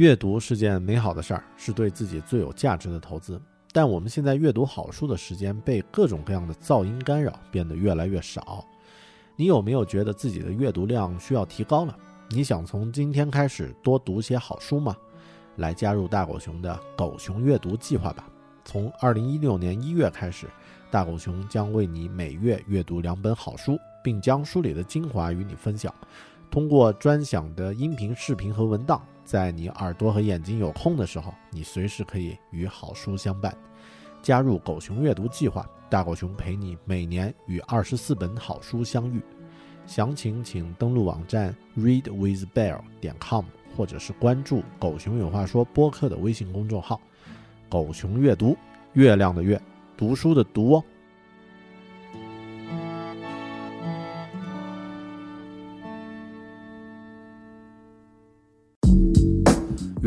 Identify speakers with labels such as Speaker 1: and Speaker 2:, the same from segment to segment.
Speaker 1: 阅读是件美好的事儿，是对自己最有价值的投资。但我们现在阅读好书的时间被各种各样的噪音干扰，变得越来越少。你有没有觉得自己的阅读量需要提高了？你想从今天开始多读些好书吗？来加入大狗熊的狗熊阅读计划吧！从二零一六年一月开始，大狗熊将为你每月阅读两本好书，并将书里的精华与你分享。通过专享的音频、视频和文档，在你耳朵和眼睛有空的时候，你随时可以与好书相伴。加入狗熊阅读计划，大狗熊陪你每年与二十四本好书相遇。详情请登录网站 readwithbear 点 com，或者是关注“狗熊有话说”播客的微信公众号。狗熊阅读，月亮的月，读书的读哦。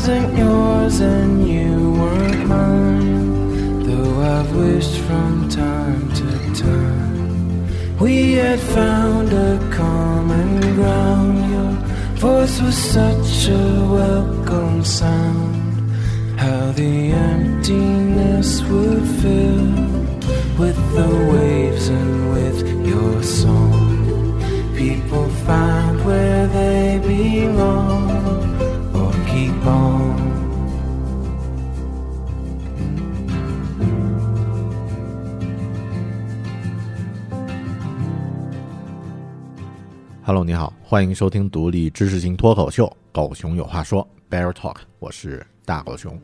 Speaker 2: Wasn't yours and you weren't mine, though I've wished from time to time. We had found a common ground. Your voice was such a welcome sound. How the emptiness would fill with the waves and with your song
Speaker 1: Hello，你好，欢迎收听独立知识型脱口秀《狗熊有话说》（Bear Talk），我是大狗熊。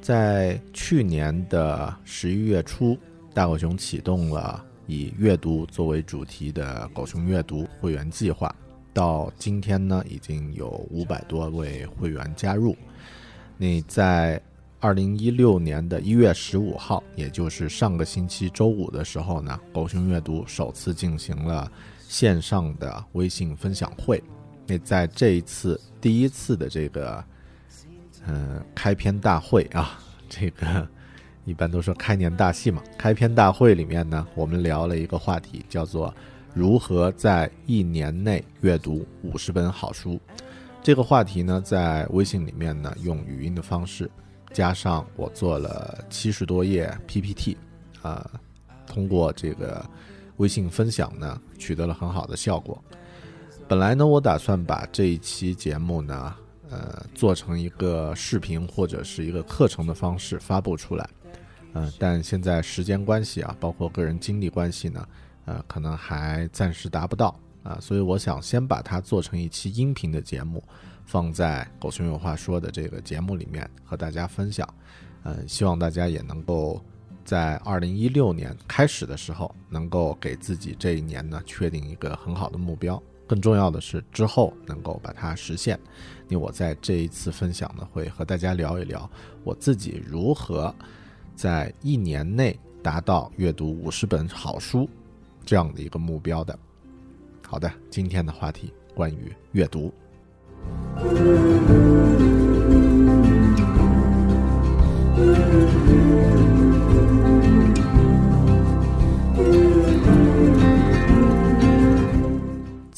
Speaker 1: 在去年的十一月初，大狗熊启动了以阅读作为主题的狗熊阅读会员计划，到今天呢，已经有五百多位会员加入。那在二零一六年的一月十五号，也就是上个星期周五的时候呢，狗熊阅读首次进行了线上的微信分享会。那在这一次第一次的这个嗯、呃开篇大会啊，这个。一般都说开年大戏嘛，开篇大会里面呢，我们聊了一个话题，叫做如何在一年内阅读五十本好书。这个话题呢，在微信里面呢，用语音的方式，加上我做了七十多页 PPT，啊、通过这个微信分享呢，取得了很好的效果。本来呢，我打算把这一期节目呢，呃做成一个视频或者是一个课程的方式发布出来，嗯、但现在时间关系啊，包括个人精力关系呢，呃，可能还暂时达不到啊，所以我想先把它做成一期音频的节目，放在“狗熊有话说”的这个节目里面和大家分享，嗯、希望大家也能够在二零一六年开始的时候，能够给自己这一年呢确定一个很好的目标。更重要的是，之后能够把它实现。因为我在这一次分享呢，会和大家聊一聊我自己如何在一年内达到阅读五十本好书这样的一个目标的。好的，今天的话题关于阅读。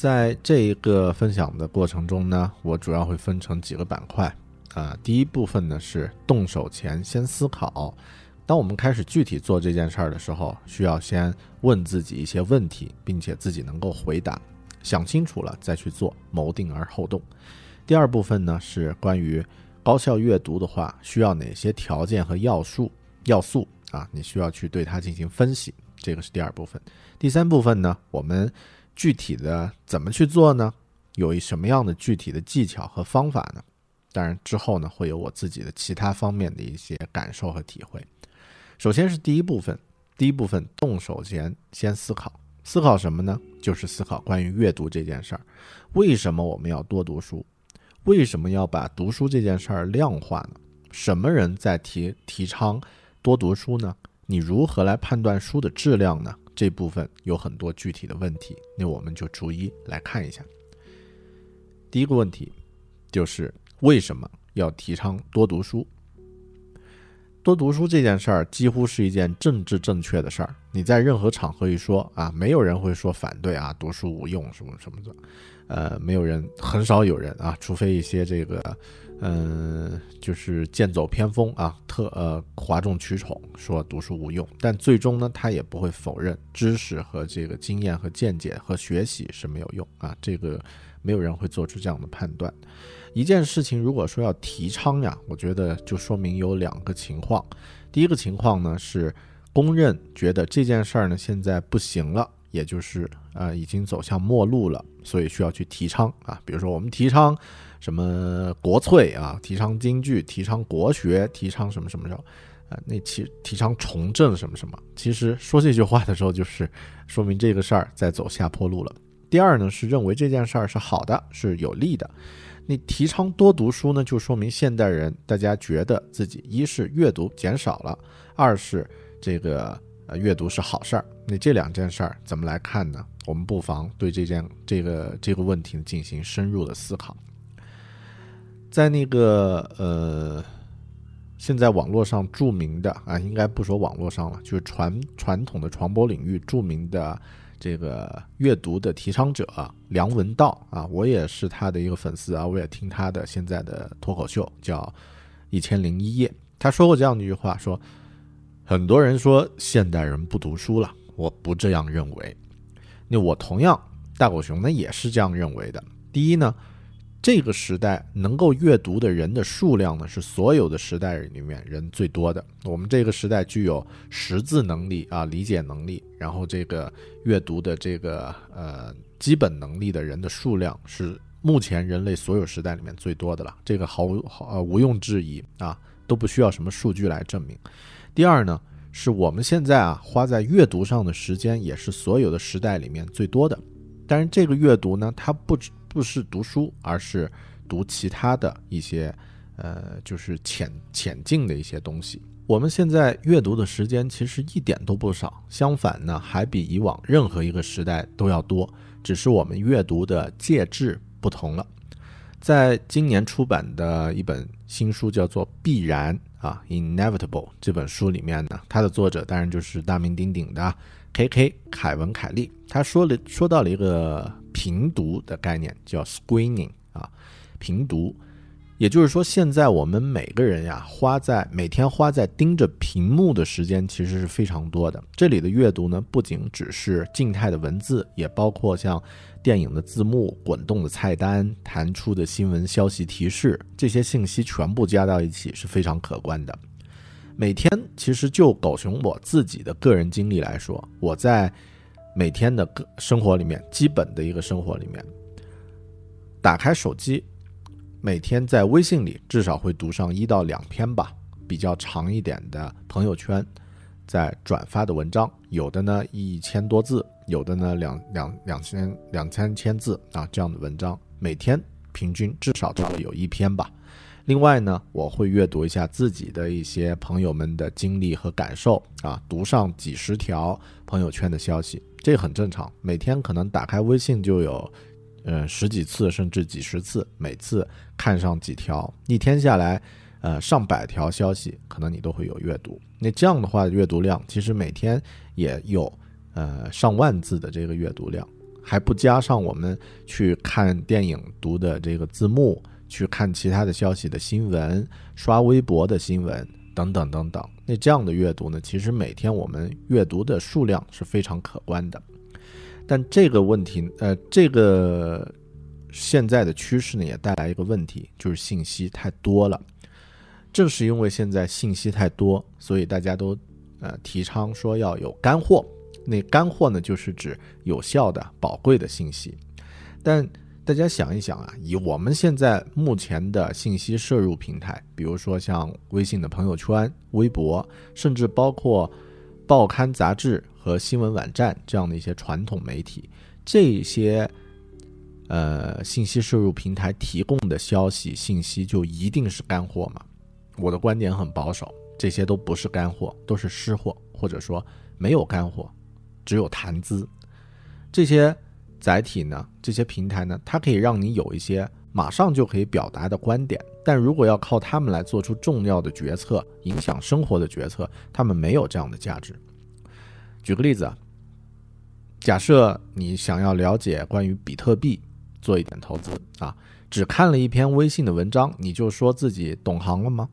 Speaker 1: 在这一个分享的过程中呢，我主要会分成几个板块啊、第一部分呢是动手前先思考。当我们开始具体做这件事儿的时候，需要先问自己一些问题，并且自己能够回答，想清楚了再去做，谋定而后动。第二部分呢是关于高效阅读的话，需要哪些条件和要素要素啊？你需要去对它进行分析，这个是第二部分。第三部分呢，我们具体的怎么去做呢？有一什么样的具体的技巧和方法呢？当然之后呢，会有我自己的其他方面的一些感受和体会。首先是第一部分，第一部分动手前先思考，思考什么呢？就是思考关于阅读这件事儿。为什么我们要多读书？为什么要把读书这件事儿量化呢？什么人在提提倡多读书呢？你如何来判断书的质量呢？这部分有很多具体的问题，那我们就逐一来看一下。第一个问题就是为什么要提倡多读书？多读书这件事儿几乎是一件政治正确的事儿。你在任何场合一说啊，没有人会说反对啊，读书无用什么什么的，呃，没有人，很少有人啊，除非一些这个，嗯、就是剑走偏锋啊，特呃哗众取宠，说读书无用。但最终呢，他也不会否认知识和这个经验和见解和学习是没有用啊，这个没有人会做出这样的判断。一件事情如果说要提倡呀，我觉得就说明有两个情况。第一个情况呢是公认觉得这件事儿呢现在不行了，也就是呃已经走向末路了，所以需要去提倡啊。比如说我们提倡什么国粹啊，提倡京剧，提倡国学，提倡什么什么什么，呃，那其提倡重振什么什么。其实说这句话的时候，就是说明这个事儿在走下坡路了。第二呢是认为这件事儿是好的，是有利的。你提倡多读书呢，就说明现代人大家觉得自己一是阅读减少了，二是这个呃阅读是好事儿。那这两件事儿怎么来看呢？我们不妨对这件这个这个问题进行深入的思考。在那个呃，现在网络上著名的啊，应该不说网络上了，就是传传统的传播领域著名的。这个阅读的提倡者梁文道啊，我也是他的一个粉丝啊，我也听他的现在的脱口秀叫《一千零一夜》，他说过这样的一句话，说很多人说现代人不读书了，我不这样认为。那我同样大狗熊呢也是这样认为的。第一呢，这个时代能够阅读的人的数量呢是所有的时代里面人最多的。我们这个时代具有识字能力啊，理解能力，然后这个阅读的这个呃基本能力的人的数量是目前人类所有时代里面最多的了，这个毫无毫呃毋庸置疑啊，都不需要什么数据来证明。第二呢，是我们现在啊花在阅读上的时间也是所有的时代里面最多的。但是这个阅读呢，它不只不是读书，而是读其他的一些呃，就是浅浅近的一些东西。我们现在阅读的时间其实一点都不少，相反呢，还比以往任何一个时代都要多。只是我们阅读的介质不同了。在今年出版的一本新书叫做《必然》啊，《Inevitable》这本书里面呢，它的作者当然就是大名鼎鼎的 K.K. 凯文·凯利。他说了说到了一个评读的概念，叫 screening 啊，评读。也就是说，现在我们每个人呀，花在每天花在盯着屏幕的时间其实是非常多的。这里的阅读呢，不仅只是静态的文字，也包括像电影的字幕、滚动的菜单、弹出的新闻消息提示，这些信息全部加到一起是非常可观的。每天，其实就狗熊我自己的个人经历来说，我在每天的个生活里面，基本的一个生活里面，打开手机。每天在微信里至少会读上一到两篇吧，比较长一点的朋友圈，在转发的文章，有的呢一千多字，有的呢两两两千两三千字啊，这样的文章，每天平均至少都会有一篇吧。另外呢，我会阅读一下自己的一些朋友们的经历和感受啊，读上几十条朋友圈的消息，这很正常。每天可能打开微信就有。呃，十几次甚至几十次，每次看上几条，一天下来，呃，上百条消息，可能你都会有阅读。那这样的话，阅读量其实每天也有呃上万字的这个阅读量，还不加上我们去看电影读的这个字幕，去看其他的消息的新闻，刷微博的新闻等等等等。那这样的阅读呢，其实每天我们阅读的数量是非常可观的。但这个问题，呃，这个现在的趋势呢，也带来一个问题，就是信息太多了。正是因为现在信息太多，所以大家都呃提倡说要有干货。那干货呢，就是指有效的、宝贵的信息。但大家想一想啊，以我们现在目前的信息摄入平台，比如说像微信的朋友圈、微博，甚至包括报刊杂志。和新闻网站这样的一些传统媒体，这些呃信息摄入平台提供的消息信息就一定是干货吗？我的观点很保守，这些都不是干货，都是湿货，或者说没有干货，只有谈资。这些载体呢，这些平台呢，它可以让你有一些马上就可以表达的观点，但如果要靠他们来做出重要的决策、影响生活的决策，他们没有这样的价值。举个例子啊，假设你想要了解关于比特币，做一点投资啊，只看了一篇微信的文章，你就说自己懂行了吗？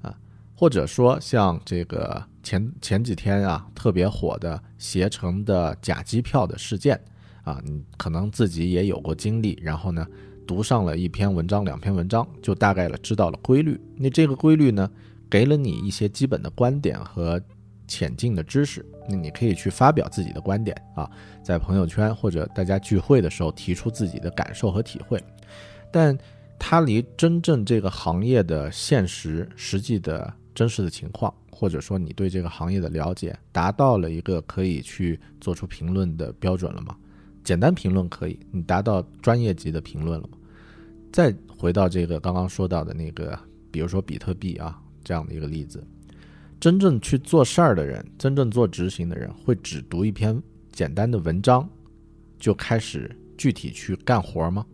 Speaker 1: 啊，或者说像这个前前几天啊特别火的携程的假机票的事件啊，你可能自己也有过经历，然后呢读上了一篇文章、两篇文章，就大概了知道了规律。那这个规律呢，给了你一些基本的观点和。浅近的知识，那你可以去发表自己的观点啊，在朋友圈或者大家聚会的时候提出自己的感受和体会，但它离真正这个行业的现实、实际的真实的情况，或者说你对这个行业的了解，达到了一个可以去做出评论的标准了吗？简单评论可以，你达到专业级的评论了吗？再回到这个刚刚说到的那个，比如说比特币啊这样的一个例子。真正去做事儿的人，真正做执行的人，会只读一篇简单的文章，就开始具体去干活吗？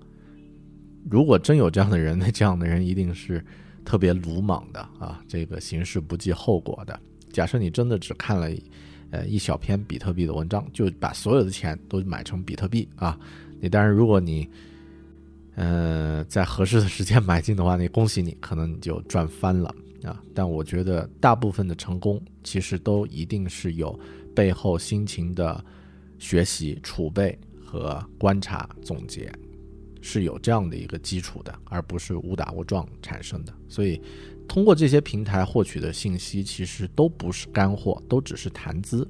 Speaker 1: 如果真有这样的人，那这样的人一定是特别鲁莽的啊！这个行事不计后果的。假设你真的只看了呃一小篇比特币的文章，就把所有的钱都买成比特币啊！你当然，如果你呃在合适的时间买进的话，那恭喜你，可能你就赚翻了。啊，但我觉得大部分的成功其实都一定是有背后辛勤的学习、储备和观察总结，是有这样的一个基础的，而不是误打误撞产生的。所以，通过这些平台获取的信息，其实都不是干货，都只是谈资。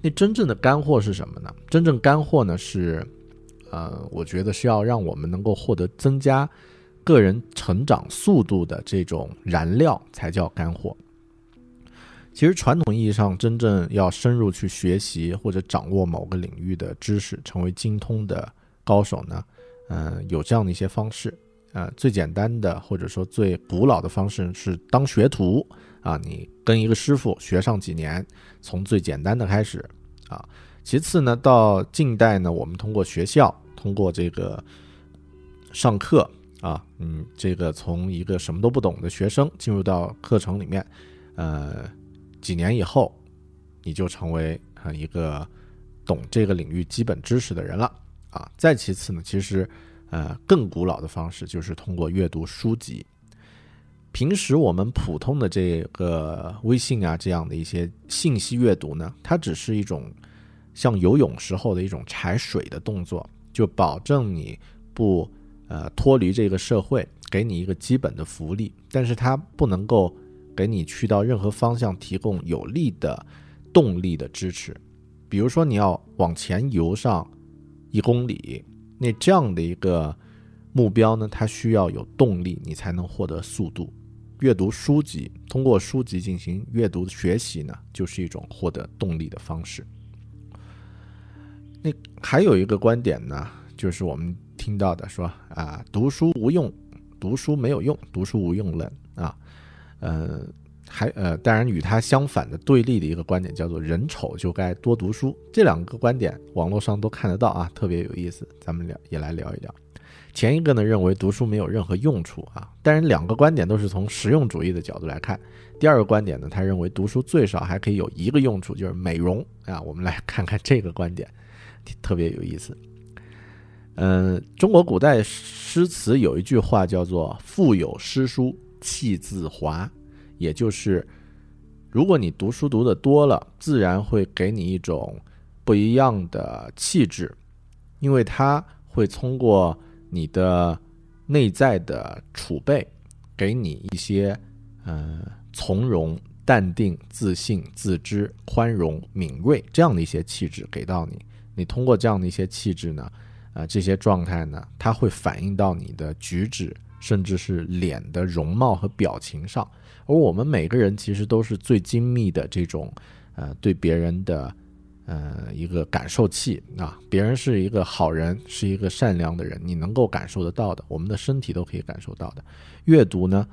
Speaker 1: 那真正的干货是什么呢？真正干货呢是，呃，我觉得是要让我们能够获得增加。个人成长速度的这种燃料才叫干货。其实传统意义上，真正要深入去学习或者掌握某个领域的知识，成为精通的高手呢，嗯，有这样的一些方式。呃，最简单的或者说最古老的方式是当学徒啊，你跟一个师傅学上几年，从最简单的开始啊。其次呢，到近代呢，我们通过学校，通过这个上课。啊，嗯，这个从一个什么都不懂的学生进入到课程里面，呃，几年以后，你就成为啊一个懂这个领域基本知识的人了啊。再其次呢，其实呃更古老的方式，就是通过阅读书籍。平时我们普通的这个微信啊这样的一些信息阅读呢，它只是一种像游泳时候的一种踩水的动作，就保证你不呃脱离这个社会，给你一个基本的福利，但是它不能够给你去到任何方向提供有力的动力的支持。比如说你要往前游上一公里，那这样的一个目标呢，它需要有动力，你才能获得速度。阅读书籍，通过书籍进行阅读学习呢，就是一种获得动力的方式。那还有一个观点呢，就是我们听到的说啊，读书无用，读书没有用，读书无用论啊，呃，还呃，当然与它相反的对立的一个观点叫做人丑就该多读书。这两个观点网络上都看得到啊，特别有意思，咱们聊也来聊一聊。前一个呢认为读书没有任何用处啊，当然两个观点都是从实用主义的角度来看。第二个观点呢，他认为读书最少还可以有一个用处，就是美容啊。我们来看看这个观点，特别有意思。嗯，中国古代诗词有一句话叫做“腹有诗书气自华”，也就是如果你读书读的多了，自然会给你一种不一样的气质，因为它会通过。你的内在的储备，给你一些，呃，从容、淡定、自信、自知、宽容、敏锐这样的一些气质给到你。你通过这样的一些气质呢，啊，这些状态呢，它会反映到你的举止，甚至是脸的容貌和表情上。而我们每个人其实都是最精密的这种，呃，对别人的。呃，一个感受器啊，别人是一个好人，是一个善良的人，你能够感受得到的，我们的身体都可以感受到的。阅读呢，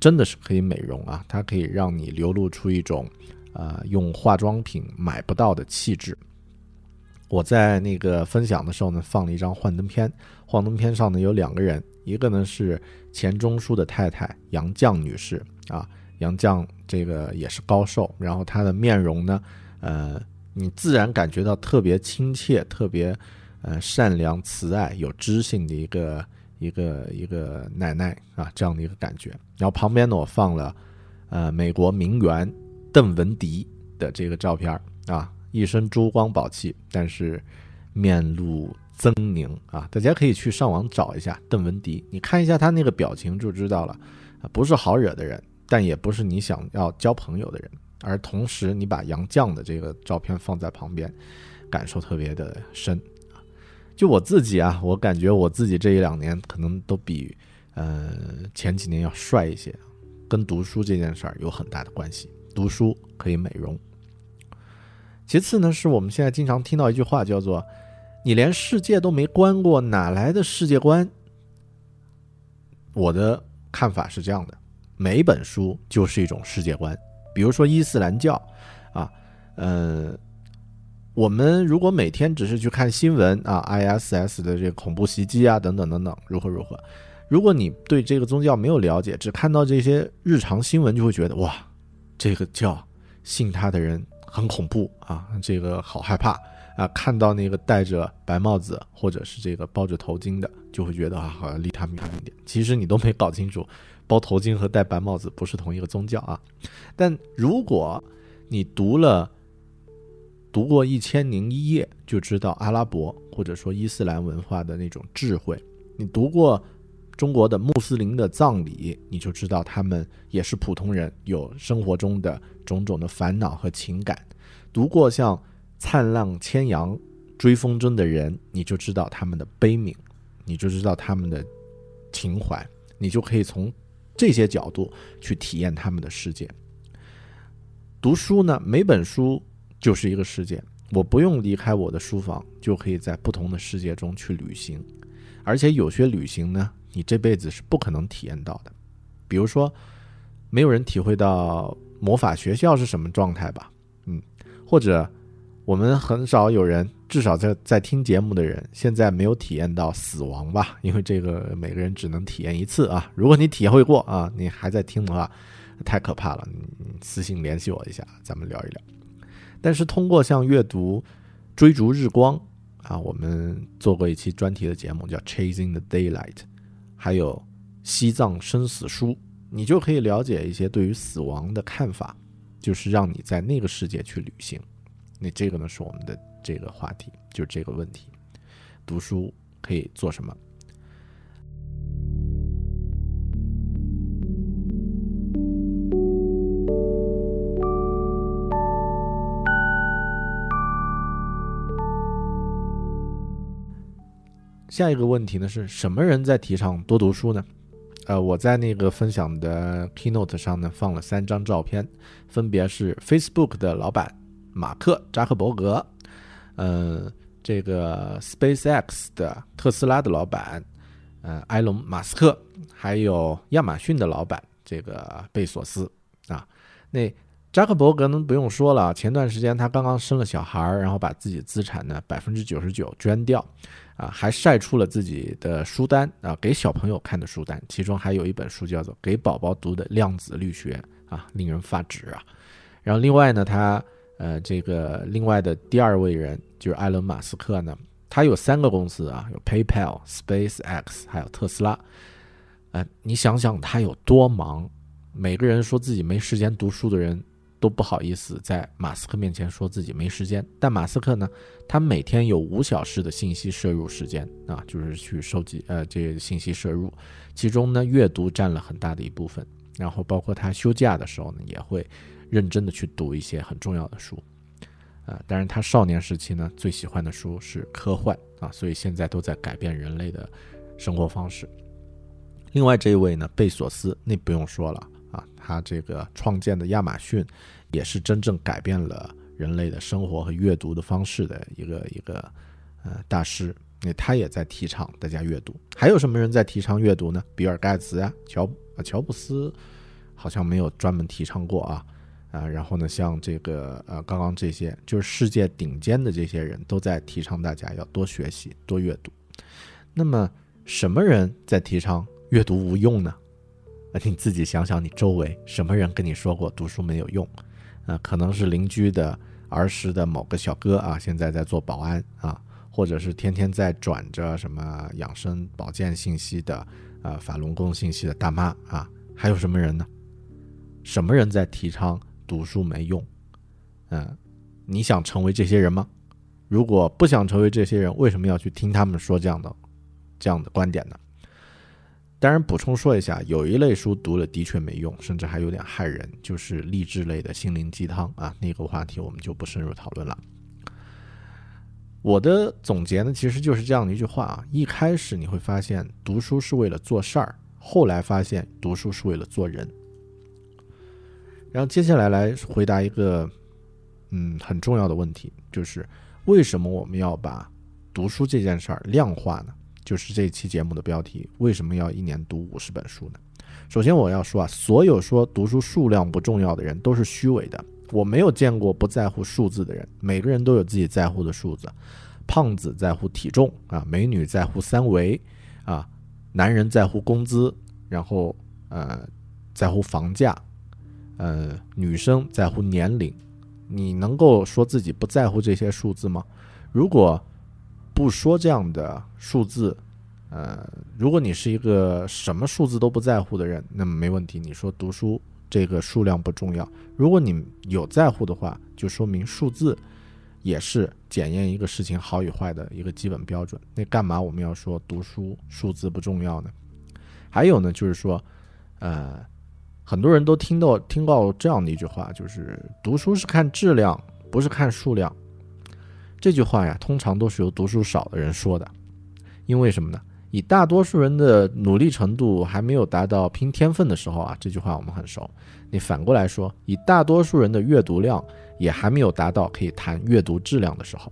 Speaker 1: 真的是可以美容啊，它可以让你流露出一种，呃，用化妆品买不到的气质。我在那个分享的时候呢，放了一张幻灯片，幻灯片上呢有两个人，一个呢是钱钟书的太太杨绛女士啊，杨绛这个也是高寿，然后她的面容呢，呃。你自然感觉到特别亲切、特别，呃，善良、慈爱、有知性的一个一个一个奶奶啊，这样的一个感觉。然后旁边呢，我放了，呃，美国名媛邓文迪的这个照片啊，一身珠光宝气，但是面露狰狞啊。大家可以去上网找一下邓文迪，你看一下他那个表情就知道了，不是好惹的人，但也不是你想要交朋友的人。而同时，你把杨绛的这个照片放在旁边，感受特别的深啊。就我自己啊，我感觉我自己这一两年可能都比呃前几年要帅一些，跟读书这件事儿有很大的关系。读书可以美容。其次呢，是我们现在经常听到一句话，叫做“你连世界都没观过，哪来的世界观？”我的看法是这样的：每本书就是一种世界观。比如说伊斯兰教，啊，嗯，我们如果每天只是去看新闻啊，ISS 的这个恐怖袭击啊，等等等等，如何如何，如果你对这个宗教没有了解，只看到这些日常新闻，就会觉得哇，这个教信他的人很恐怖啊，这个好害怕啊，看到那个戴着白帽子或者是这个包着头巾的，就会觉得啊，好像离他们远一点。其实你都没搞清楚。包头巾和戴白帽子不是同一个宗教啊，但如果你读了读过一千零一夜，就知道阿拉伯或者说伊斯兰文化的那种智慧；你读过中国的穆斯林的葬礼，你就知道他们也是普通人，有生活中的种种的烦恼和情感；读过像《灿烂千阳追风筝的人》，你就知道他们的悲悯，你就知道他们的情怀，你就可以从。这些角度去体验他们的世界。读书呢，每本书就是一个世界，我不用离开我的书房，就可以在不同的世界中去旅行。而且有些旅行呢，你这辈子是不可能体验到的。比如说，没有人体会到魔法学校是什么状态吧？嗯，或者。我们很少有人，至少在在听节目的人，现在没有体验到死亡吧？因为这个每个人只能体验一次啊。如果你体会过啊，你还在听的话，太可怕了。你私信联系我一下，咱们聊一聊。但是通过像阅读《追逐日光》啊，我们做过一期专题的节目，叫《Chasing the Daylight》，还有《西藏生死书》，你就可以了解一些对于死亡的看法，就是让你在那个世界去旅行。那这个呢，是我们的这个话题，就这个问题：读书可以做什么？下一个问题呢是什么人在提倡多读书呢？呃，我在那个分享的 keynote 上呢放了三张照片，分别是 Facebook 的老板马克扎克伯格，嗯，这个 SpaceX 的特斯拉的老板，呃，埃隆马斯克，还有亚马逊的老板这个贝索斯啊。那扎克伯格呢不用说了，前段时间他刚刚生了小孩儿，然后把自己资产呢百分之九十九捐掉。啊，还晒出了自己的书单啊，给小朋友看的书单，其中还有一本书叫做《给宝宝读的量子力学》啊，令人发指啊。然后另外呢，他呃，这个另外的第二位人就是埃隆·马斯克呢，他有三个公司啊，有 PayPal、SpaceX，还有特斯拉。呃，你想想他有多忙，每个人说自己没时间读书的人。都不好意思在马斯克面前说自己没时间，但马斯克呢，他每天有五小时的信息摄入时间啊，就是去收集呃这些信息摄入，其中呢阅读占了很大的一部分，然后包括他休假的时候呢，也会认真的去读一些很重要的书，啊，当然他少年时期呢最喜欢的书是科幻啊，所以现在都在改变人类的生活方式。另外这一位呢，贝索斯，那不用说了。啊，他这个创建的亚马逊，也是真正改变了人类的生活和阅读的方式的一个一个呃大师。那他也在提倡大家阅读。还有什么人在提倡阅读呢？比尔盖茨啊，乔啊乔布斯好像没有专门提倡过啊啊。然后呢，像这个呃刚刚这些，就是世界顶尖的这些人都在提倡大家要多学习、多阅读。那么什么人在提倡阅读无用呢？你自己想想，你周围什么人跟你说过读书没有用？啊，可能是邻居的儿时的某个小哥啊，现在在做保安啊，或者是天天在转着什么养生保健信息的，呃，法轮功信息的大妈啊，还有什么人呢？什么人在提倡读书没用？嗯，你想成为这些人吗？如果不想成为这些人，为什么要去听他们说这样的这样的观点呢？当然，补充说一下，有一类书读了的确没用，甚至还有点害人，就是励志类的心灵鸡汤啊。那个话题我们就不深入讨论了。我的总结呢，其实就是这样的一句话啊：一开始你会发现读书是为了做事儿，后来发现读书是为了做人。然后接下来来回答一个嗯很重要的问题，就是为什么我们要把读书这件事儿量化呢？就是这期节目的标题，为什么要一年读五十本书呢？首先我要说啊，所有说读书数量不重要的人都是虚伪的。我没有见过不在乎数字的人，每个人都有自己在乎的数字。胖子在乎体重啊，美女在乎三围啊，男人在乎工资，然后呃在乎房价，呃女生在乎年龄。你能够说自己不在乎这些数字吗？如果不说这样的数字，呃，如果你是一个什么数字都不在乎的人，那么没问题。你说读书这个数量不重要，如果你有在乎的话，就说明数字也是检验一个事情好与坏的一个基本标准。那干嘛我们要说读书数字不重要呢？还有呢，就是说，呃，很多人都听到听到这样的一句话，就是读书是看质量，不是看数量。这句话呀，通常都是由读书少的人说的，因为什么呢？以大多数人的努力程度还没有达到拼天分的时候啊，这句话我们很熟。你反过来说，以大多数人的阅读量也还没有达到可以谈阅读质量的时候。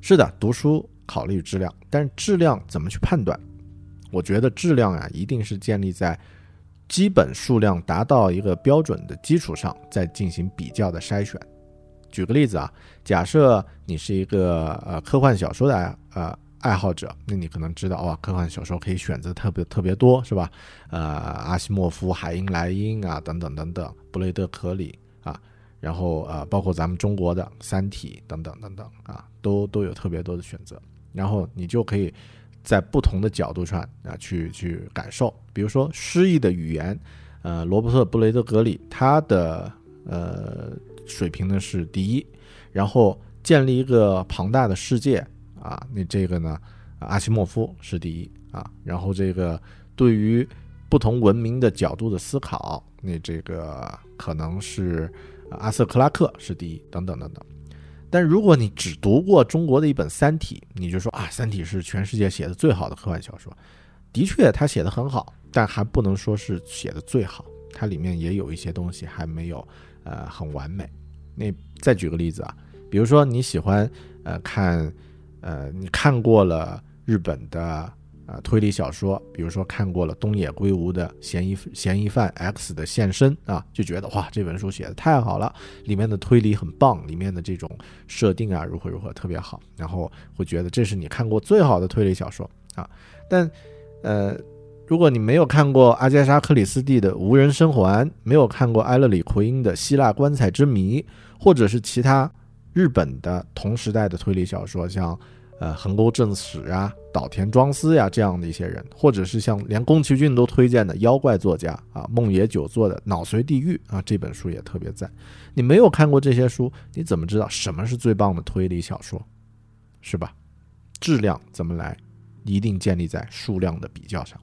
Speaker 1: 是的，读书考虑质量，但是质量怎么去判断？我觉得质量啊，一定是建立在基本数量达到一个标准的基础上，再进行比较的筛选。举个例子啊，假设你是一个呃科幻小说的爱呃爱好者，那你可能知道哇，科幻小说可以选择特别特别多，是吧？呃，阿西莫夫、海因莱因啊，等等等等，布雷德·克里啊，然后、呃包括咱们中国的《三体》等等等等啊，都都有特别多的选择。然后你就可以在不同的角度上啊去去感受，比如说诗意的语言，呃，罗伯特·布雷德格里他的呃水平呢是第一，然后建立一个庞大的世界啊，那这个呢，阿西莫夫是第一啊，然后这个对于不同文明的角度的思考，那这个可能是阿瑟·克拉克是第一，等等等等。但如果你只读过中国的一本《三体》，你就说啊，《三体》是全世界写的最好的科幻小说。的确，他写的很好，但还不能说是写的最好，它里面也有一些东西还没有呃很完美。那再举个例子啊，比如说你喜欢呃看呃你看过了日本的呃推理小说，比如说看过了东野圭吾的《嫌疑嫌疑犯 X 的现身》啊，就觉得哇这本书写的太好了，里面的推理很棒，里面的这种设定啊如何如何特别好，然后会觉得这是你看过最好的推理小说啊。但呃，如果你没有看过阿加莎·克里斯蒂的《无人生还》，没有看过埃勒里·奎因的《希腊棺材之谜》，或者是其他日本的同时代的推理小说，像呃横沟正史啊、岛田庄司呀这样的一些人，或者是像连宫崎骏都推荐的妖怪作家啊梦野久作的《脑髓地狱》啊这本书也特别赞。你没有看过这些书，你怎么知道什么是最棒的推理小说？是吧？质量怎么来？一定建立在数量的比较上。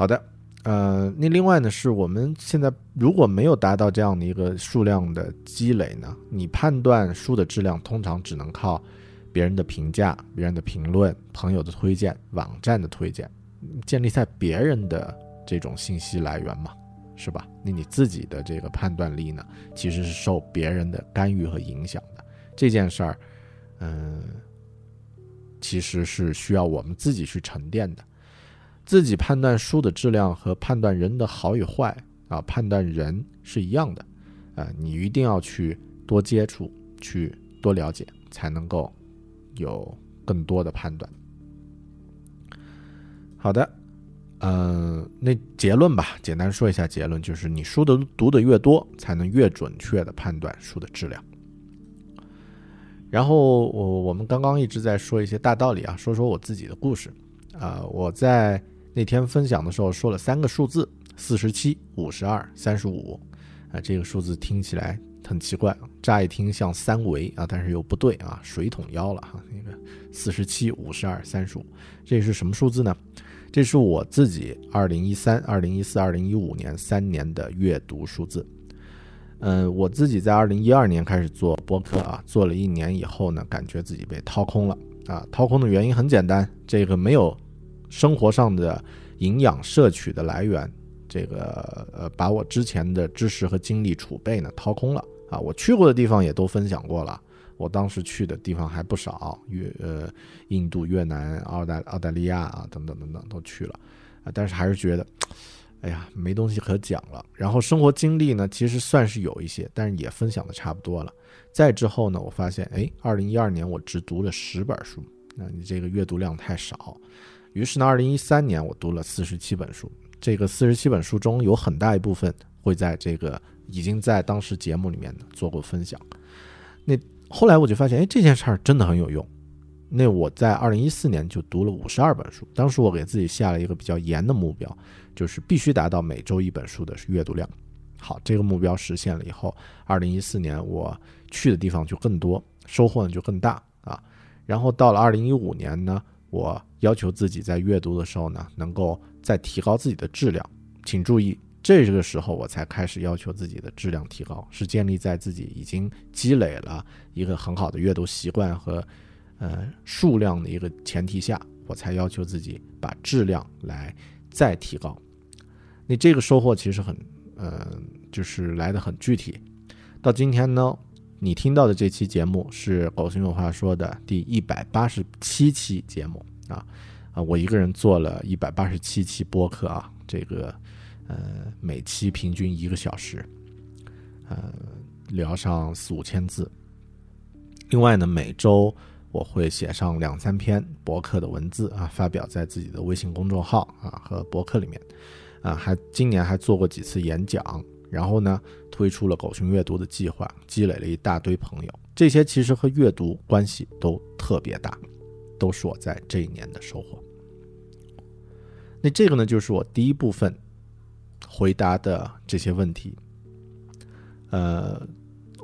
Speaker 1: 好的，呃，那另外呢，是我们现在如果没有达到这样的一个数量的积累呢，你判断书的质量通常只能靠别人的评价、别人的评论、朋友的推荐、网站的推荐，建立在别人的这种信息来源嘛，是吧？那你自己的这个判断力呢，其实是受别人的干预和影响的。这件事儿，嗯。其实是需要我们自己去沉淀的，自己判断书的质量和判断人的好与坏啊，判断人是一样的，啊，你一定要去多接触，去多了解，才能够有更多的判断。好的，嗯、那结论吧，简单说一下结论，就是你书的读的越多，才能越准确的判断书的质量。然后我我们刚刚一直在说一些大道理啊，说说我自己的故事，啊、我在那天分享的时候说了三个数字：四十七、五十二、三十五，啊，这个数字听起来很奇怪，乍一听像三维啊，但是又不对啊，水桶腰了哈。那个四十七、五十二、三十五，这是什么数字呢？这是我自己二零一三、二零一四、二零一五年三年的阅读数字。嗯，我自己在二零一二年开始做播客啊，做了一年以后呢，感觉自己被掏空了啊。掏空的原因很简单，这个没有生活上的营养摄取的来源，这个呃，把我之前的知识和精力储备呢掏空了啊。我去过的地方也都分享过了，我当时去的地方还不少，越呃印度、越南、澳大澳大利亚啊等等等等都去了啊，但是还是觉得。哎呀，没东西可讲了。然后生活经历呢，其实算是有一些，但是也分享的差不多了。再之后呢，我发现，哎，二零一二年我只读了十本书，那你这个阅读量太少。于是呢，二零一三年我读了四十七本书。这个四十七本书中有很大一部分会在这个已经在当时节目里面做过分享。那后来我就发现，哎，这件事儿真的很有用。那我在二零一四年就读了五十二本书，当时我给自己下了一个比较严的目标。就是必须达到每周一本书的阅读量。好，这个目标实现了以后，二零一四年我去的地方就更多，收获呢就更大啊。然后到了二零一五年呢，我要求自己在阅读的时候呢，能够再提高自己的质量。请注意，这个时候我才开始要求自己的质量提高，是建立在自己已经积累了一个很好的阅读习惯和呃数量的一个前提下，我才要求自己把质量来再提高。那这个收获其实很，呃，就是来的很具体。到今天呢，你听到的这期节目是《狗熊有话说》的第一百八十七期节目啊啊！我一个人做了一百八十七期播客啊，这个呃，每期平均一个小时，呃，聊上四五千字。另外呢，每周我会写上两三篇博客的文字啊，发表在自己的微信公众号啊和博客里面。啊，还今年还做过几次演讲，然后呢，推出了狗熊阅读的计划，积累了一大堆朋友。这些其实和阅读关系都特别大，都是我在这一年的收获。那这个呢，就是我第一部分回答的这些问题。呃，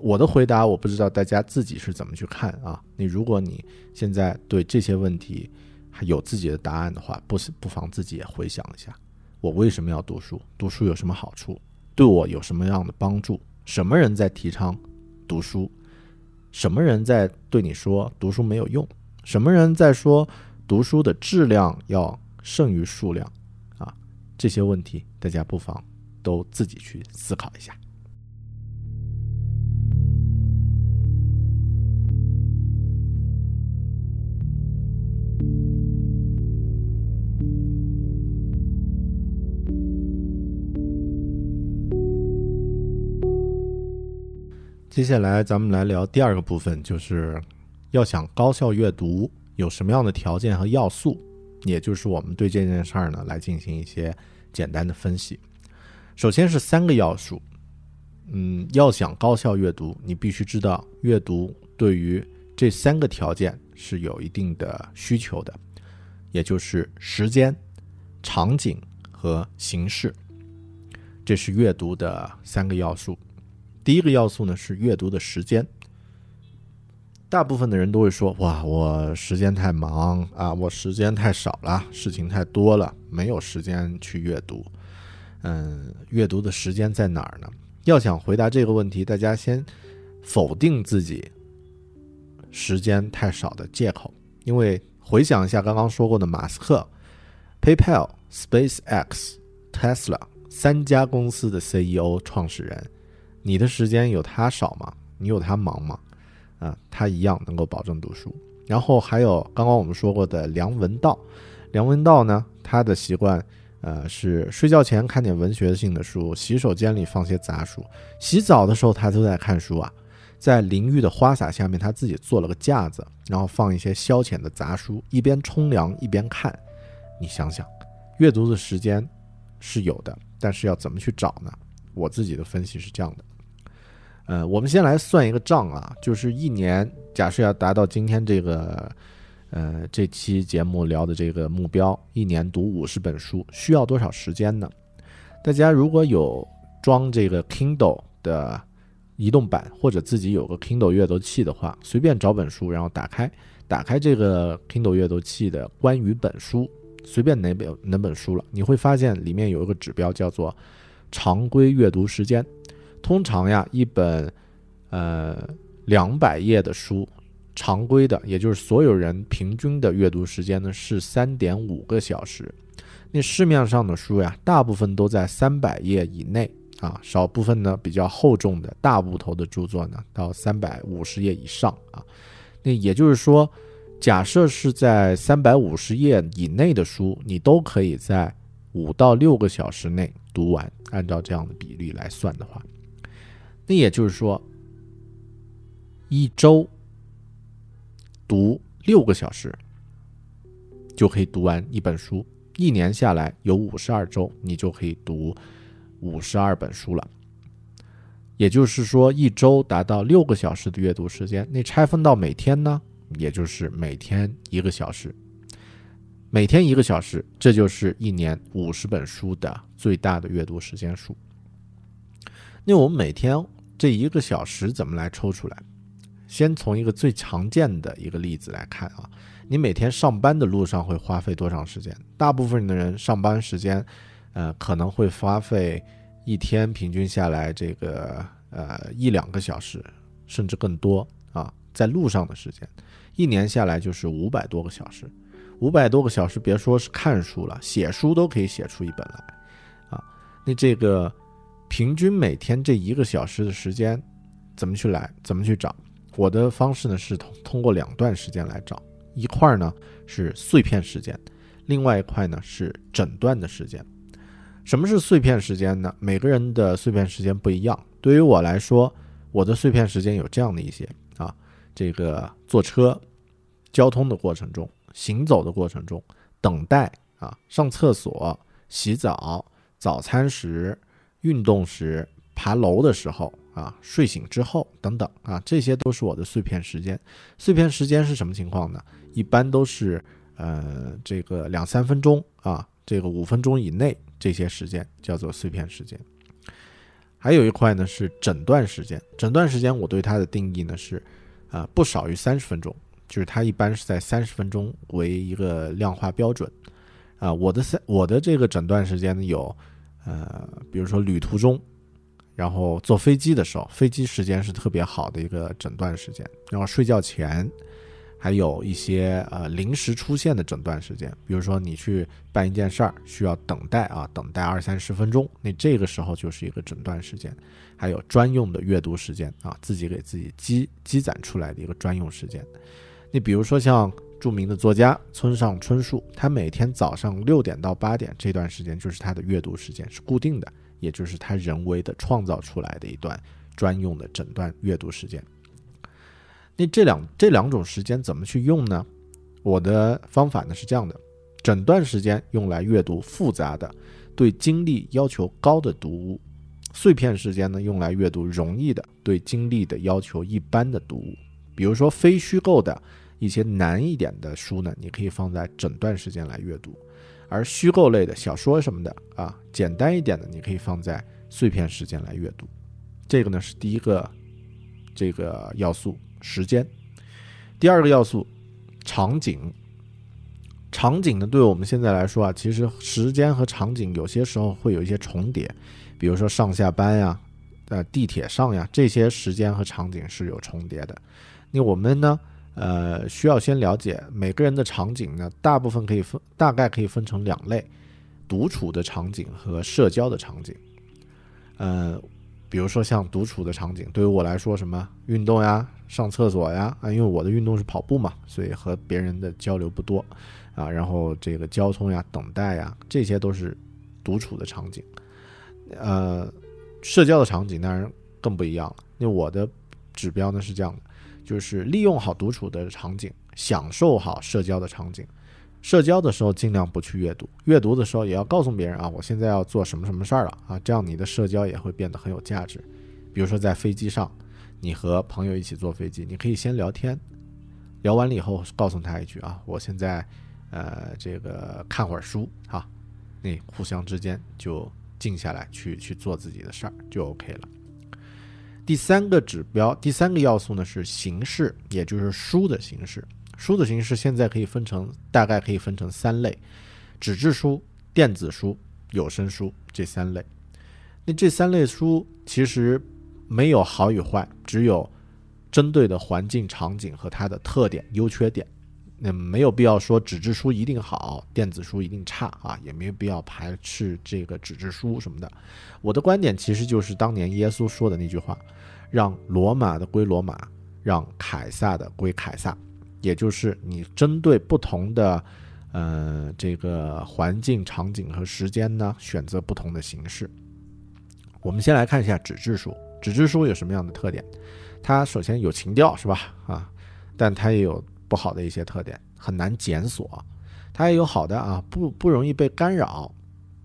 Speaker 1: 我的回答我不知道大家自己是怎么去看啊？你如果你现在对这些问题还有自己的答案的话，不不妨自己也回想一下。我为什么要读书？读书有什么好处？对我有什么样的帮助？什么人在提倡读书？什么人在对你说读书没有用？什么人在说读书的质量要胜于数量？啊，这些问题大家不妨都自己去思考一下。接下来咱们来聊第二个部分，就是要想高效阅读，有什么样的条件和要素？也就是我们对这件事儿呢来进行一些简单的分析。首先是三个要素，嗯，要想高效阅读，你必须知道阅读对于这三个条件是有一定的需求的，也就是时间、场景和形式，这是阅读的三个要素。第一个要素呢是阅读的时间，大部分的人都会说：“哇，我时间太忙啊，我时间太少了，事情太多了，没有时间去阅读。”嗯，阅读的时间在哪儿呢？要想回答这个问题，大家先否定自己时间太少的借口，因为回想一下刚刚说过的马斯克、PayPal、SpaceX、Tesla 三家公司的 CEO 创始人。你的时间有他少吗？你有他忙吗？啊，他一样能够保证读书。然后还有刚刚我们说过的梁文道，梁文道呢，他的习惯，呃，是睡觉前看点文学性的书，洗手间里放些杂书，洗澡的时候他都在看书啊。在淋浴的花洒下面，他自己做了个架子，然后放一些消遣的杂书，一边冲凉一边看。你想想，阅读的时间是有的，但是要怎么去找呢？我自己的分析是这样的。呃，我们先来算一个账啊，就是一年，假设要达到今天这个，呃，这期节目聊的这个目标，一年读五十本书，需要多少时间呢？大家如果有装这个 Kindle 的移动版，或者自己有个 Kindle 阅读器的话，随便找本书，然后打开，打开这个 Kindle 阅读器的关于本书，随便哪本哪本书了，你会发现里面有一个指标叫做常规阅读时间。通常呀，一本，呃，两百页的书，常规的，也就是所有人平均的阅读时间呢是三点五个小时。那市面上的书呀，大部分都在三百页以内啊，少部分呢比较厚重的大部头的著作呢到三百五十页以上啊。那也就是说，假设是在三百五十页以内的书，你都可以在五到六个小时内读完。按照这样的比例来算的话。那也就是说，一周读六个小时就可以读完一本书，一年下来有五十二周，你就可以读五十二本书了。也就是说，一周达到六个小时的阅读时间，那拆分到每天呢，也就是每天一个小时，每天一个小时，这就是一年五十本书的最大的阅读时间数。那我们每天。这一个小时怎么来抽出来？先从一个最常见的一个例子来看啊，你每天上班的路上会花费多长时间？大部分的人上班时间，呃，可能会花费一天平均下来这个呃一两个小时，甚至更多啊，在路上的时间，一年下来就是五百多个小时，五百多个小时，别说是看书了，写书都可以写出一本来啊，那这个。平均每天这一个小时的时间，怎么去来？怎么去找？我的方式呢是通通过两段时间来找，一块呢是碎片时间，另外一块呢是整段的时间。什么是碎片时间呢？每个人的碎片时间不一样。对于我来说，我的碎片时间有这样的一些啊，这个坐车、交通的过程中、行走的过程中、等待啊、上厕所、洗澡、早餐时。运动时、爬楼的时候啊，睡醒之后等等啊，这些都是我的碎片时间。碎片时间是什么情况呢？一般都是呃这个两三分钟啊，这个五分钟以内这些时间叫做碎片时间。还有一块呢是诊断时间，诊断时间我对它的定义呢是啊不少于三十分钟，就是它一般是在三十分钟为一个量化标准。啊，我的三我的这个诊断时间呢有呃，比如说旅途中。然后坐飞机的时候，飞机时间是特别好的一个诊断时间。然后睡觉前，还有一些呃临时出现的诊断时间，比如说你去办一件事儿需要等待啊，等待二三十分钟，那这个时候就是一个诊断时间。还有专用的阅读时间啊，自己给自己积积攒出来的一个专用时间。你比如说像著名的作家村上春树，他每天早上六点到八点这段时间就是他的阅读时间，是固定的。也就是他人为的创造出来的一段专用的诊断阅读时间。那这两这两种时间怎么去用呢？我的方法呢是这样的：诊断时间用来阅读复杂的、对精力要求高的读物；碎片时间呢用来阅读容易的、对精力的要求一般的读物。比如说非虚构的一些难一点的书呢，你可以放在整段时间来阅读。而虚构类的小说什么的啊，简单一点的，你可以放在碎片时间来阅读。这个呢是第一个这个要素，时间。第二个要素，场景。场景呢，对我们现在来说啊，其实时间和场景有些时候会有一些重叠，比如说上下班呀，呃，地铁上呀，这些时间和场景是有重叠的。那我们呢？呃，需要先了解每个人的场景呢，大部分可以分，大概可以分成两类：独处的场景和社交的场景。呃，比如说像独处的场景，对于我来说，什么运动呀、上厕所呀，啊，因为我的运动是跑步嘛，所以和别人的交流不多啊。然后这个交通呀、等待呀，这些都是独处的场景。呃，社交的场景当然更不一样了。那我的指标呢是这样的。就是利用好独处的场景，享受好社交的场景。社交的时候尽量不去阅读，阅读的时候也要告诉别人啊，我现在要做什么什么事儿了啊，这样你的社交也会变得很有价值。比如说在飞机上，你和朋友一起坐飞机，你可以先聊天，聊完了以后告诉他一句啊，我现在呃这个看会儿书哈，那互相之间就静下来去去做自己的事儿就 OK 了。第三个指标，第三个要素呢是形式，也就是书的形式。书的形式现在可以分成，大概可以分成三类：纸质书、电子书、有声书这三类。那这三类书其实没有好与坏，只有针对的环境场景和它的特点、优缺点。那没有必要说纸质书一定好，电子书一定差啊，也没有必要排斥这个纸质书什么的。我的观点其实就是当年耶稣说的那句话：“让罗马的归罗马，让凯撒的归凯撒。”也就是你针对不同的呃这个环境场景和时间呢，选择不同的形式。我们先来看一下纸质书，纸质书有什么样的特点？它首先有情调，是吧？啊，但它也有。不好的一些特点很难检索，它也有好的啊，不不容易被干扰。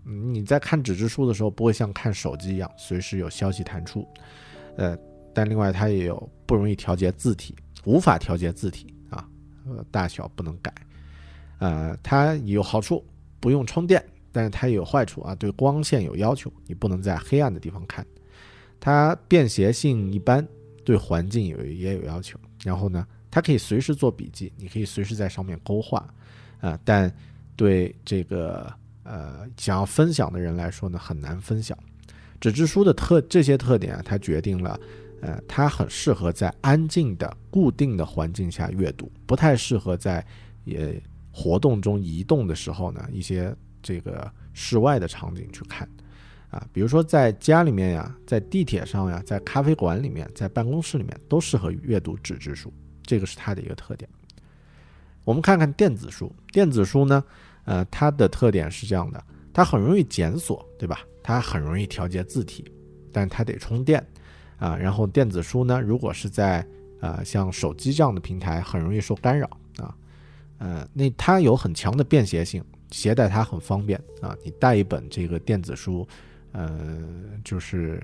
Speaker 1: 你在看纸质书的时候，不会像看手机一样随时有消息弹出。呃，但另外它也有不容易调节字体，无法调节字体啊，呃，大小不能改。呃，它有好处，不用充电，但是它也有坏处啊，对光线有要求，你不能在黑暗的地方看。它便携性一般，对环境有也有要求。然后呢？它可以随时做笔记，你可以随时在上面勾画，啊，但对这个呃想要分享的人来说呢，很难分享。纸质书的特这些特点啊，它决定了，呃，它很适合在安静的固定的环境下阅读，不太适合在也活动中移动的时候呢，一些这个室外的场景去看，啊，比如说在家里面呀，在地铁上呀，在咖啡馆里面，在办公室里面，都适合阅读纸质书。这个是它的一个特点。我们看看电子书，电子书呢，呃，它的特点是这样的，它很容易检索，对吧？它很容易调节字体，但它得充电啊。然后电子书呢，如果是在呃像手机这样的平台，很容易受干扰啊。呃，那它有很强的便携性，携带它很方便啊。你带一本这个电子书，呃，就是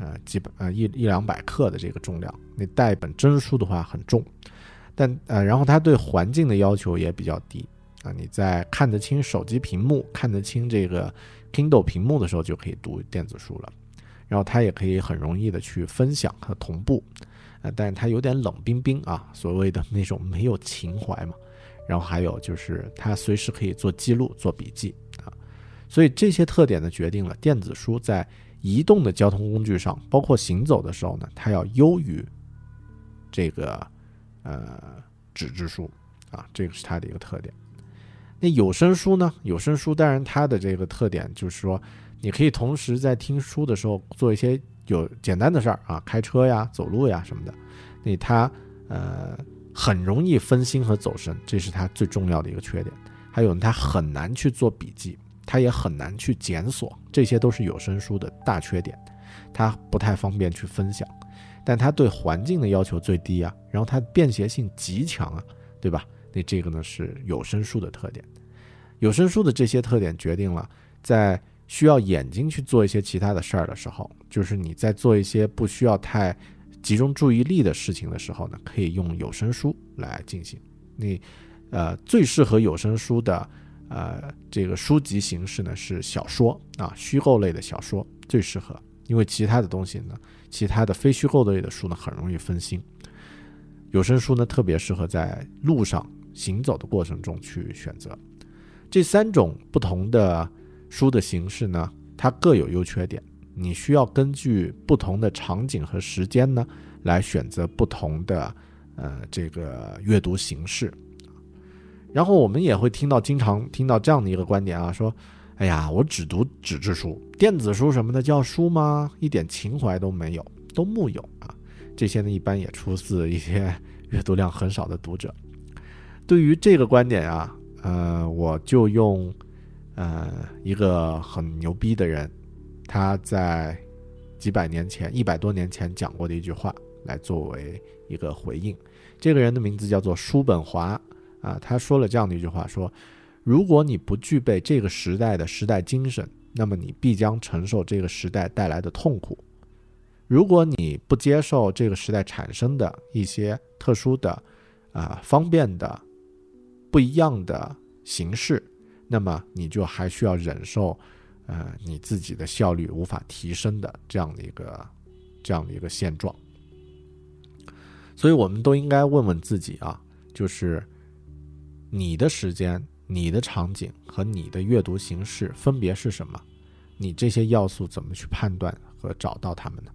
Speaker 1: 呃几百呃一一两百克的这个重量。你带一本真书的话很重，但呃然后它对环境的要求也比较低啊，你在看得清手机屏幕、看得清这个 Kindle 屏幕的时候就可以读电子书了。然后它也可以很容易的去分享和同步，呃，但是它有点冷冰冰啊，所谓的那种没有情怀嘛。然后还有就是它随时可以做记录、做笔记啊，所以这些特点呢，决定了电子书在移动的交通工具上，包括行走的时候呢，它要优于这个呃纸质书啊，这个是它的一个特点。那有声书呢？有声书当然它的这个特点就是说。你可以同时在听书的时候做一些有简单的事儿啊，开车呀、走路呀什么的。那它呃很容易分心和走神，这是它最重要的一个缺点。还有它很难去做笔记，它也很难去检索，这些都是有声书的大缺点。它不太方便去分享，但它对环境的要求最低啊，然后它便携性极强啊，对吧？那这个呢是有声书的特点。有声书的这些特点决定了在需要眼睛去做一些其他的事儿的时候，就是你在做一些不需要太集中注意力的事情的时候呢，可以用有声书来进行。你，呃，最适合有声书的，呃，这个书籍形式呢是小说啊，虚构类的小说最适合，因为其他的东西呢，其他的非虚构类的书呢很容易分心。有声书呢特别适合在路上行走的过程中去选择。这三种不同的。书的形式呢，它各有优缺点，你需要根据不同的场景和时间呢，来选择不同的呃这个阅读形式。然后我们也会听到，经常听到这样的一个观点啊，说，哎呀，我只读纸质书，电子书什么的叫书吗？一点情怀都没有，都木有啊。这些呢，一般也出自一些阅读量很少的读者。对于这个观点啊，呃，我就用。呃，一个很牛逼的人，他在几百年前、一百多年前讲过的一句话，来作为一个回应。这个人的名字叫做叔本华啊，他说了这样的一句话：说，如果你不具备这个时代的时代精神，那么你必将承受这个时代带来的痛苦；如果你不接受这个时代产生的一些特殊的、啊方便的、不一样的形式。那么你就还需要忍受，呃，你自己的效率无法提升的这样的一个这样的一个现状。所以，我们都应该问问自己啊，就是你的时间、你的场景和你的阅读形式分别是什么？你这些要素怎么去判断和找到它们呢？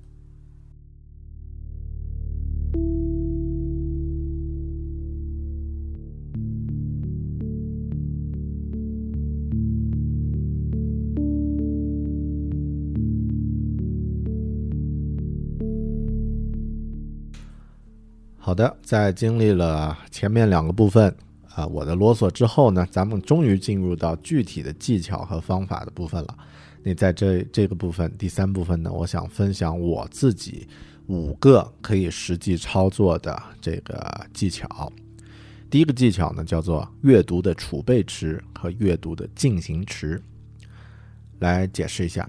Speaker 1: 好的，在经历了前面两个部分啊，我的啰嗦之后呢，咱们终于进入到具体的技巧和方法的部分了。那在这这个部分，第三部分呢，我想分享我自己五个可以实际操作的这个技巧。第一个技巧呢，叫做阅读的储备池和阅读的进行池。来解释一下，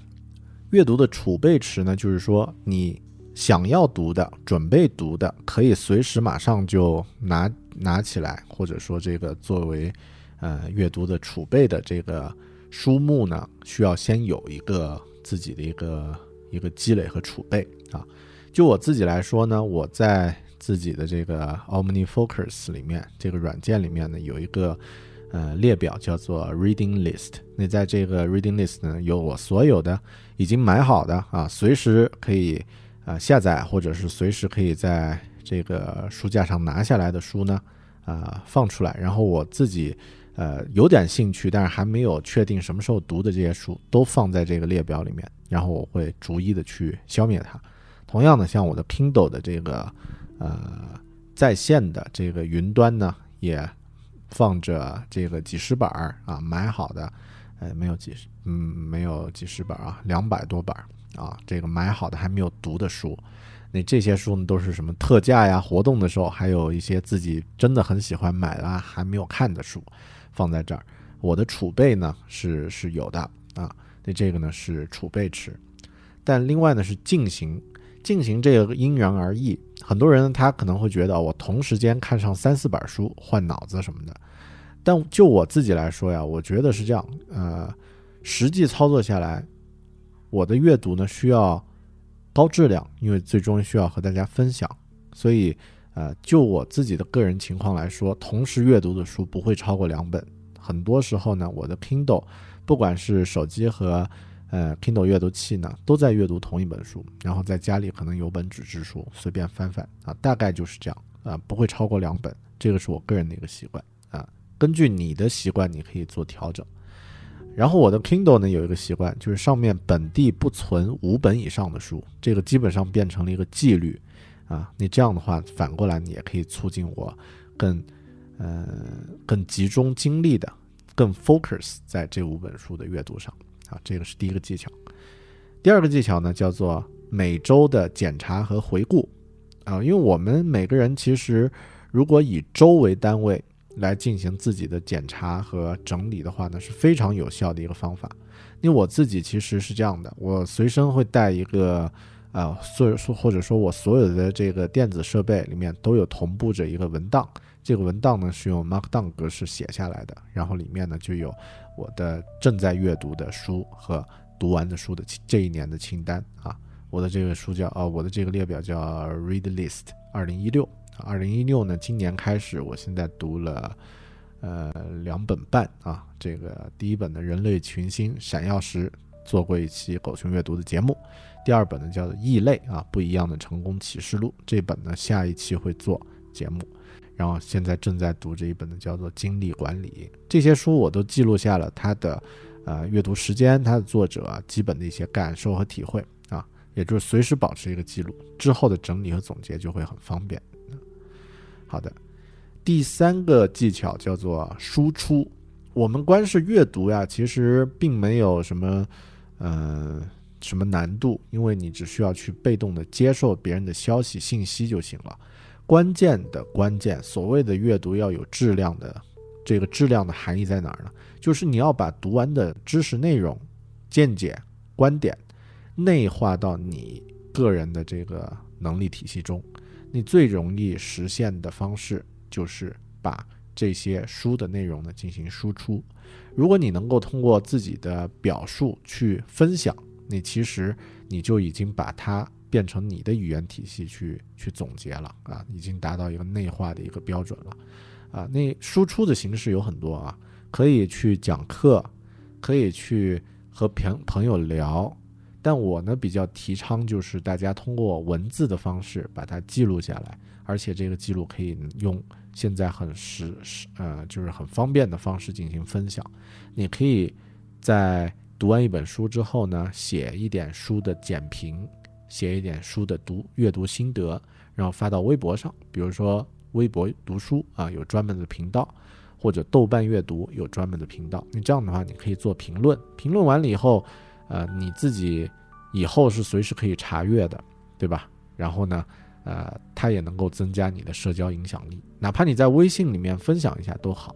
Speaker 1: 阅读的储备池呢，就是说你。想要读的、准备读的，可以随时马上就拿拿起来，或者说这个作为呃阅读的储备的这个书目呢，需要先有一个自己的一个一个积累和储备啊。就我自己来说呢，我在自己的这个 OmniFocus 里面这个软件里面呢，有一个呃列表叫做 Reading List。那在这个 Reading List 呢，有我所有的已经买好的啊，随时可以。啊，下载或者是随时可以在这个书架上拿下来的书呢，啊，放出来。然后我自己，呃，有点兴趣，但是还没有确定什么时候读的这些书，都放在这个列表里面。然后我会逐一的去消灭它。同样的，像我的 Kindle 的这个，呃，在线的这个云端呢，也放着这个几十本儿啊，买好的，呃，没有几十，嗯，没有几十本啊，两百多本儿。啊，这个买好的还没有读的书，那这些书呢都是什么特价呀、活动的时候，还有一些自己真的很喜欢买的还没有看的书，放在这儿。我的储备呢是是有的啊，那这个呢是储备池。但另外呢是进行，进行这个因人而异。很多人他可能会觉得我同时间看上三四本书，换脑子什么的。但就我自己来说呀，我觉得是这样。呃，实际操作下来，我的阅读呢需要高质量，因为最终需要和大家分享。所以，呃，就我自己的个人情况来说，同时阅读的书不会超过两本。很多时候呢，我的 Kindle，不管是手机和呃，Kindle 阅读器呢，都在阅读同一本书，然后在家里可能有本纸质书，随便翻翻啊，大概就是这样啊，不会超过两本，这个是我个人的一个习惯啊。根据你的习惯，你可以做调整。然后我的 Kindle 呢有一个习惯，就是上面本地不存五本以上的书，这个基本上变成了一个纪律啊。你这样的话，反过来你也可以促进我更呃更集中精力的，更 focus 在这五本书的阅读上。啊，这个是第一个技巧。第二个技巧呢，叫做每周的检查和回顾。啊，因为我们每个人其实如果以周为单位来进行自己的检查和整理的话呢，是非常有效的一个方法。因为我自己其实是这样的，我随身会带一个，呃，所或者说我所有的这个电子设备里面都有同步着一个文档。这个文档呢是用 Markdown 格式写下来的，然后里面呢就有。我的正在阅读的书和读完的书的这一年的清单啊，我的这个书叫啊，我的这个列表叫 Read List 二零一六，二零一六呢，今年开始，我现在读了呃两本半啊，这个第一本的人类群星闪耀时做过一期狗熊阅读的节目，第二本呢叫做异类啊，不一样的成功启示录，这本呢下一期会做节目。然后现在正在读这一本的叫做《精力管理》，这些书我都记录下了它的，呃，阅读时间、它的作者基本的一些感受和体会啊，也就是随时保持一个记录，之后的整理和总结就会很方便。好的，第三个技巧叫做输出。我们光是阅读呀，其实并没有什么，呃，什么难度，因为你只需要去被动的接受别人的消息信息就行了。关键的关键，所谓的阅读要有质量的，这个质量的含义在哪儿呢？就是你要把读完的知识内容、见解、观点内化到你个人的这个能力体系中。你最容易实现的方式就是把这些书的内容呢进行输出。如果你能够通过自己的表述去分享，你其实你就已经把它。变成你的语言体系去去总结了啊，已经达到一个内化的一个标准了，啊，那输出的形式有很多啊，可以去讲课，可以去和朋朋友聊，但我呢比较提倡就是大家通过文字的方式把它记录下来，而且这个记录可以用现在很实实呃就是很方便的方式进行分享，你可以在读完一本书之后呢，写一点书的简评。写一点书的读阅读心得，然后发到微博上，比如说微博读书啊，有专门的频道，或者豆瓣阅读有专门的频道。你这样的话，你可以做评论，评论完了以后，呃，你自己以后是随时可以查阅的，对吧？然后呢，呃，它也能够增加你的社交影响力，哪怕你在微信里面分享一下都好。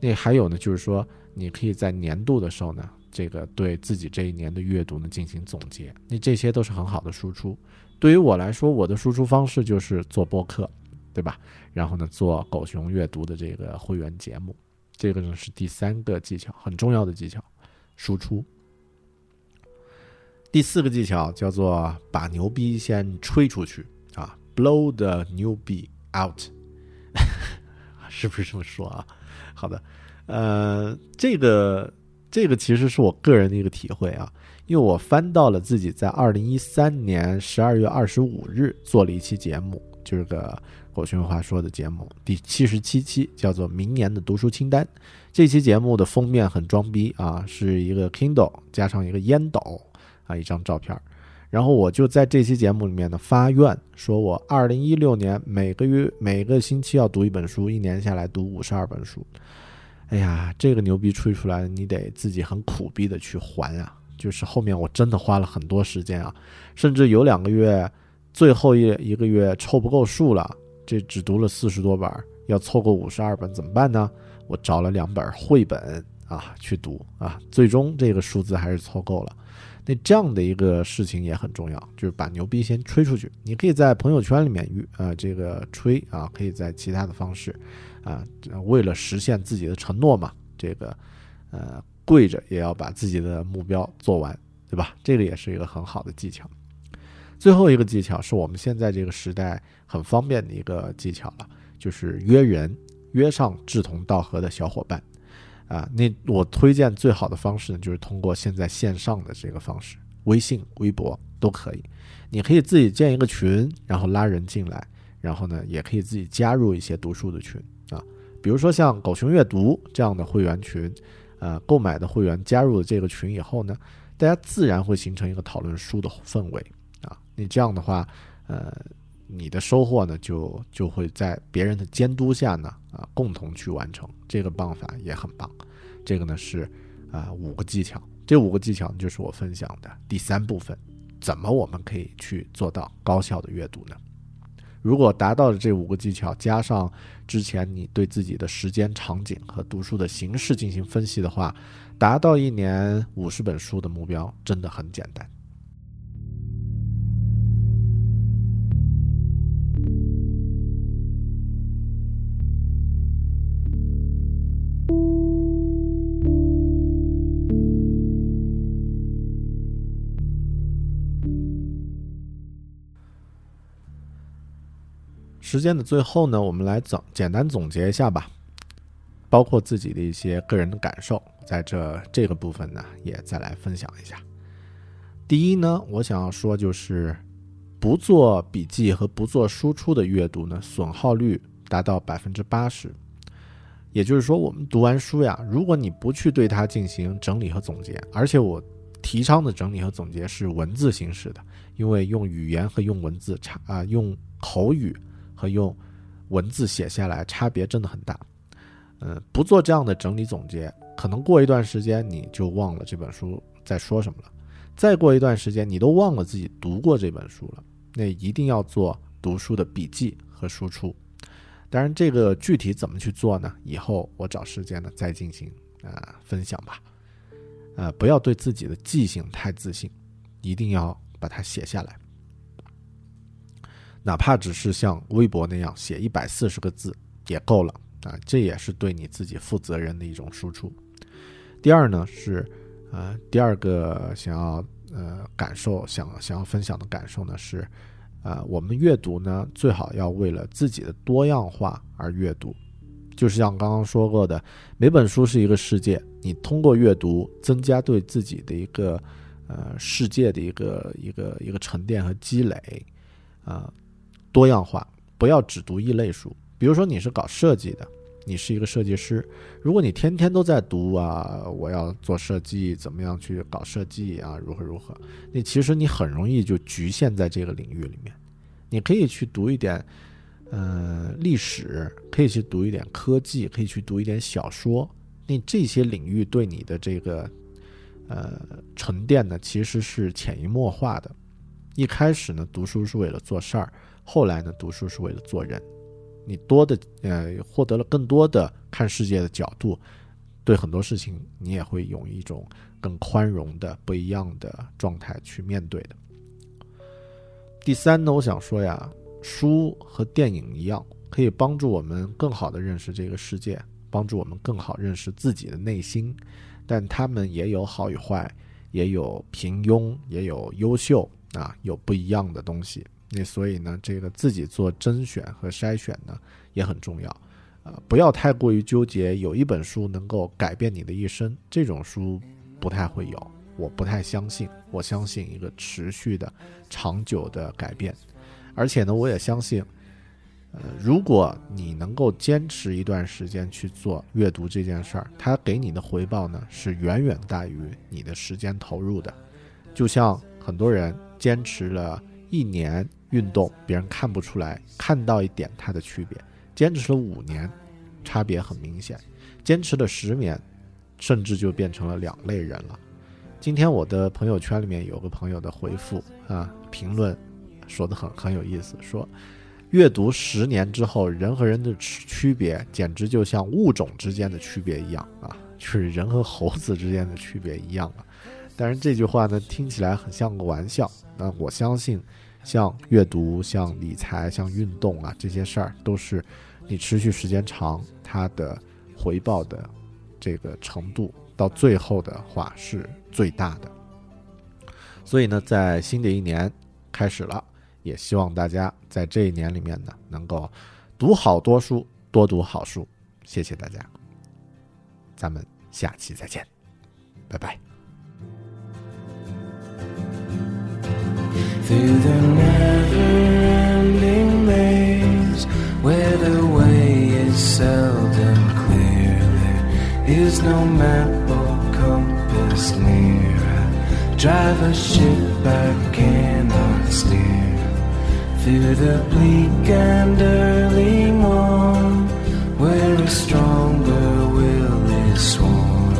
Speaker 1: 那还有呢，就是说你可以在年度的时候呢。这个对自己这一年的阅读呢进行总结，那这些都是很好的输出。对于我来说，我的输出方式就是做播客，对吧？然后呢，做狗熊阅读的这个会员节目，这个呢是第三个技巧，很重要的技巧，输出。第四个技巧叫做把牛逼先吹出去啊，blow the 牛逼 out，是不是这么说啊？好的，呃，这个。这个其实是我个人的一个体会啊，因为我翻到了自己在二零一三年十二月二十五日做了一期节目，就是个狗熊话说的节目，第七十七期，叫做《明年的读书清单》。这期节目的封面很装逼啊，是一个 Kindle 加上一个烟斗啊，一张照片。然后我就在这期节目里面呢发愿，说我二零一六年每个月每个星期要读一本书，一年下来读五十二本书。哎呀，这个牛逼吹出来，你得自己很苦逼的去还啊！就是后面我真的花了很多时间啊，甚至有两个月，最后一一个月凑不够数了，这只读了四十多本，要凑够五十二本怎么办呢？我找了两本绘本啊去读啊，最终这个数字还是凑够了。那这样的一个事情也很重要，就是把牛逼先吹出去。你可以在朋友圈里面呃这个吹啊，可以在其他的方式啊，为了实现自己的承诺嘛，这个呃跪着也要把自己的目标做完，对吧？这个也是一个很好的技巧。最后一个技巧是我们现在这个时代很方便的一个技巧了，就是约人，约上志同道合的小伙伴。啊，那我推荐最好的方式呢，就是通过现在线上的这个方式，微信、微博都可以。你可以自己建一个群，然后拉人进来，然后呢，也可以自己加入一些读书的群啊，比如说像狗熊阅读这样的会员群，呃，购买的会员加入了这个群以后呢，大家自然会形成一个讨论书的氛围啊。你这样的话，呃，你的收获呢，就就会在别人的监督下呢，啊，共同去完成。这个办法也很棒，这个呢是啊五个技巧，这五个技巧就是我分享的第三部分，怎么我们可以去做到高效的阅读呢？如果达到了这五个技巧，加上之前你对自己的时间场景和读书的形式进行分析的话，达到一年五十本书的目标真的很简单。时间的最后呢，我们来总简单总结一下吧，包括自己的一些个人的感受，在这这个部分呢，也再来分享一下。第一呢，我想要说就是，不做笔记和不做输出的阅读呢，损耗率达到百分之八十。也就是说，我们读完书呀，如果你不去对它进行整理和总结，而且我提倡的整理和总结是文字形式的，因为用语言和用文字差啊，用口语。和用文字写下来差别真的很大，嗯，不做这样的整理总结，可能过一段时间你就忘了这本书在说什么了，再过一段时间你都忘了自己读过这本书了。那一定要做读书的笔记和输出。当然，这个具体怎么去做呢？以后我找时间呢再进行啊分享吧。呃，不要对自己的记性太自信，一定要把它写下来。哪怕只是像微博那样写一百四十个字也够了啊，这也是对你自己负责任的一种输出。第二呢是，呃，第二个想要呃感受想想要分享的感受呢是，呃，我们阅读呢最好要为了自己的多样化而阅读，就是像刚刚说过的，每本书是一个世界，你通过阅读增加对自己的一个呃世界的一个一个一个沉淀和积累，啊。多样化，不要只读一类书。比如说你是搞设计的，你是一个设计师，如果你天天都在读啊，我要做设计，怎么样去搞设计啊，如何如何，那其实你很容易就局限在这个领域里面。你可以去读一点，呃，历史，可以去读一点科技，可以去读一点小说。那这些领域对你的这个，呃，沉淀呢，其实是潜移默化的。一开始呢，读书是为了做事儿。后来呢，读书是为了做人，你多的呃获得了更多的看世界的角度，对很多事情你也会用一种更宽容的不一样的状态去面对的。第三呢，我想说呀，书和电影一样，可以帮助我们更好的认识这个世界，帮助我们更好认识自己的内心，但他们也有好与坏，也有平庸，也有优秀啊，有不一样的东西。那所以呢，这个自己做甄选和筛选呢也很重要，呃，不要太过于纠结。有一本书能够改变你的一生，这种书不太会有，我不太相信。我相信一个持续的、长久的改变，而且呢，我也相信，呃，如果你能够坚持一段时间去做阅读这件事儿，它给你的回报呢是远远大于你的时间投入的。就像很多人坚持了一年。运动别人看不出来，看到一点它的区别。坚持了五年，差别很明显；坚持了十年，甚至就变成了两类人了。今天我的朋友圈里面有个朋友的回复啊，评论说的很很有意思，说阅读十年之后，人和人的区别简直就像物种之间的区别一样啊，就是人和猴子之间的区别一样了。但是这句话呢，听起来很像个玩笑。那我相信，像阅读、像理财、像运动啊这些事儿，都是你持续时间长，它的回报的这个程度，到最后的话是最大的。所以呢，在新的一年开始了，也希望大家在这一年里面呢，能够读好多书，多读好书。谢谢大家，咱们下期再见，拜拜。
Speaker 2: Drive a ship I cannot steer through the bleak and early morn where a stronger will is sworn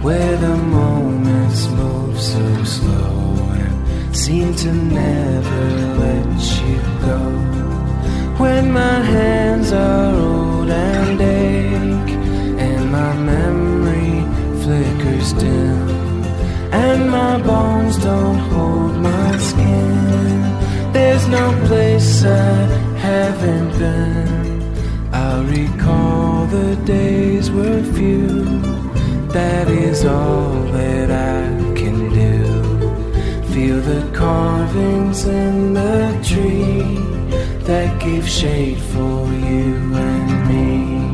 Speaker 2: where the moments move so slow and seem to never let you go. When my hands are old and ache, and my memory flickers dim, and my bones don't hold my skin, there's no place I haven't been. I recall the days were few. That is all that I can do. Feel the carvings in the tree that gave shade for you and me.